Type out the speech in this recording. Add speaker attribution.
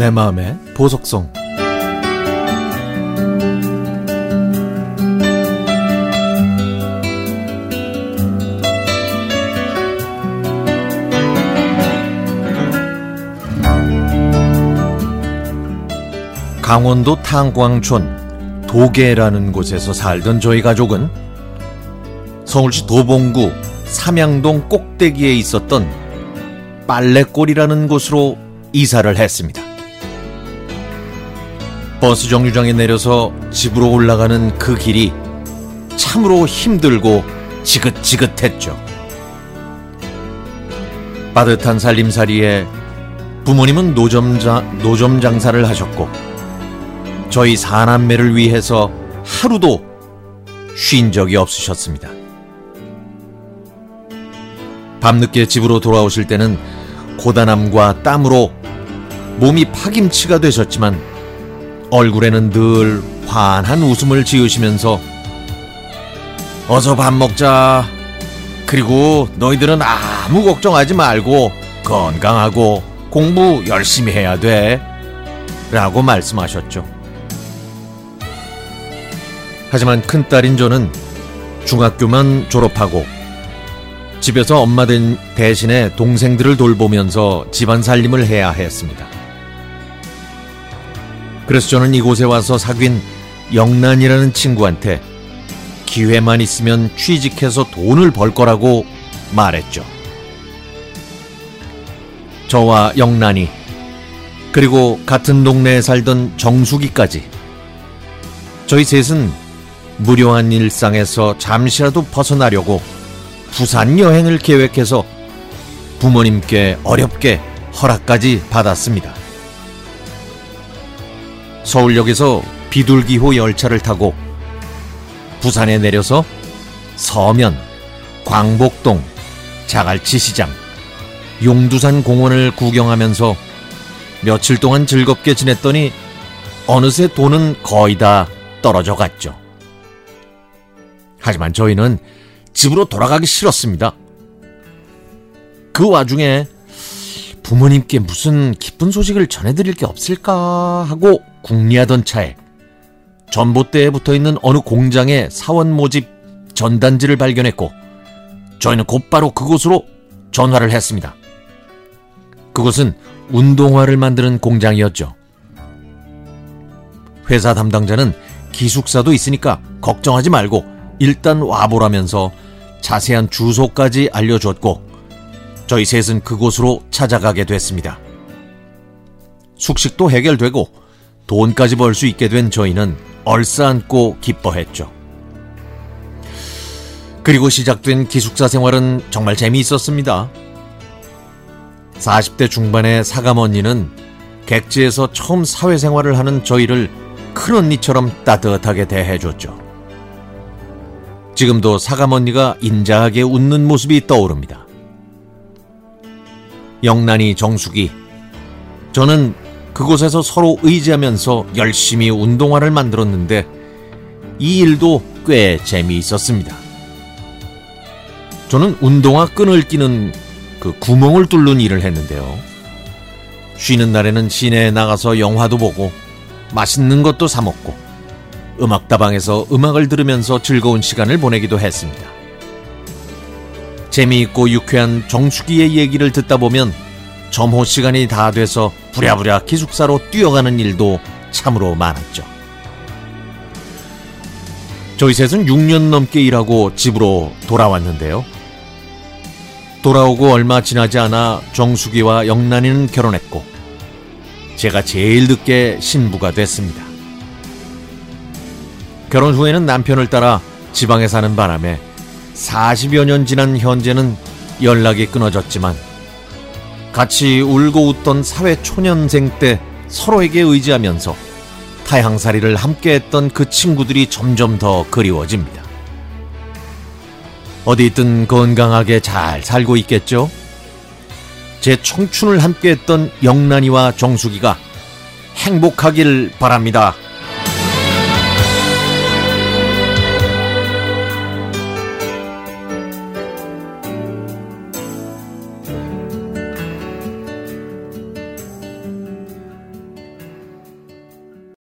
Speaker 1: 내 마음의 보석성 강원도 탄광촌 도계라는 곳에서 살던 저희 가족은 서울시 도봉구 삼양동 꼭대기에 있었던 빨래골이라는 곳으로 이사를 했습니다. 버스 정류장에 내려서 집으로 올라가는 그 길이 참으로 힘들고 지긋지긋했죠. 빠듯한 살림살이에 부모님은 노점자, 노점 장사를 하셨고 저희 사남매를 위해서 하루도 쉰 적이 없으셨습니다. 밤늦게 집으로 돌아오실 때는 고단함과 땀으로 몸이 파김치가 되셨지만 얼굴에는 늘 환한 웃음을 지으시면서 어서 밥 먹자. 그리고 너희들은 아무 걱정하지 말고 건강하고 공부 열심히 해야 돼. 라고 말씀하셨죠. 하지만 큰딸인 저는 중학교만 졸업하고 집에서 엄마 대신에 동생들을 돌보면서 집안 살림을 해야 했습니다. 그래서 저는 이곳에 와서 사귄 영란이라는 친구한테 기회만 있으면 취직해서 돈을 벌 거라고 말했죠. 저와 영란이 그리고 같은 동네에 살던 정수기까지 저희 셋은 무료한 일상에서 잠시라도 벗어나려고 부산 여행을 계획해서 부모님께 어렵게 허락까지 받았습니다. 서울역에서 비둘기호 열차를 타고 부산에 내려서 서면, 광복동, 자갈치 시장, 용두산 공원을 구경하면서 며칠 동안 즐겁게 지냈더니 어느새 돈은 거의 다 떨어져 갔죠. 하지만 저희는 집으로 돌아가기 싫었습니다. 그 와중에 부모님께 무슨 기쁜 소식을 전해드릴 게 없을까 하고 궁리하던 차에 전봇대에 붙어 있는 어느 공장의 사원 모집 전단지를 발견했고 저희는 곧바로 그곳으로 전화를 했습니다. 그곳은 운동화를 만드는 공장이었죠. 회사 담당자는 기숙사도 있으니까 걱정하지 말고 일단 와보라면서 자세한 주소까지 알려줬고 저희 셋은 그곳으로 찾아가게 됐습니다. 숙식도 해결되고 돈까지 벌 수 있게 된 저희는 얼싸안고 기뻐했죠. 그리고 시작된 기숙사 생활은 정말 재미있었습니다. 40대 중반의 사감 언니는 객지에서 처음 사회생활을 하는 저희를 큰 언니처럼 따뜻하게 대해줬죠. 지금도 사감 언니가 인자하게 웃는 모습이 떠오릅니다. 영란이 정숙이 저는 그곳에서 서로 의지하면서 열심히 운동화를 만들었는데 이 일도 꽤 재미있었습니다. 저는 운동화 끈을 끼는 그 구멍을 뚫는 일을 했는데요. 쉬는 날에는 시내에 나가서 영화도 보고 맛있는 것도 사 먹고 음악다방에서 음악을 들으면서 즐거운 시간을 보내기도 했습니다. 재미있고 유쾌한 정수기의 얘기를 듣다 보면 점호 시간이 다 돼서 부랴부랴 기숙사로 뛰어가는 일도 참으로 많았죠. 저희 셋은 6년 넘게 일하고 집으로 돌아왔는데요. 돌아오고 얼마 지나지 않아 정수기와 영란이는 결혼했고 제가 제일 늦게 신부가 됐습니다. 결혼 후에는 남편을 따라 지방에 사는 바람에 40여 년 지난 현재는 연락이 끊어졌지만 같이 울고 웃던 사회 초년생 때 서로에게 의지하면서 타향살이를 함께 했던 그 친구들이 점점 더 그리워집니다. 어디 있든 건강하게 잘 살고 있겠죠? 제 청춘을 함께 했던 영란이와 정수기가 행복하길 바랍니다.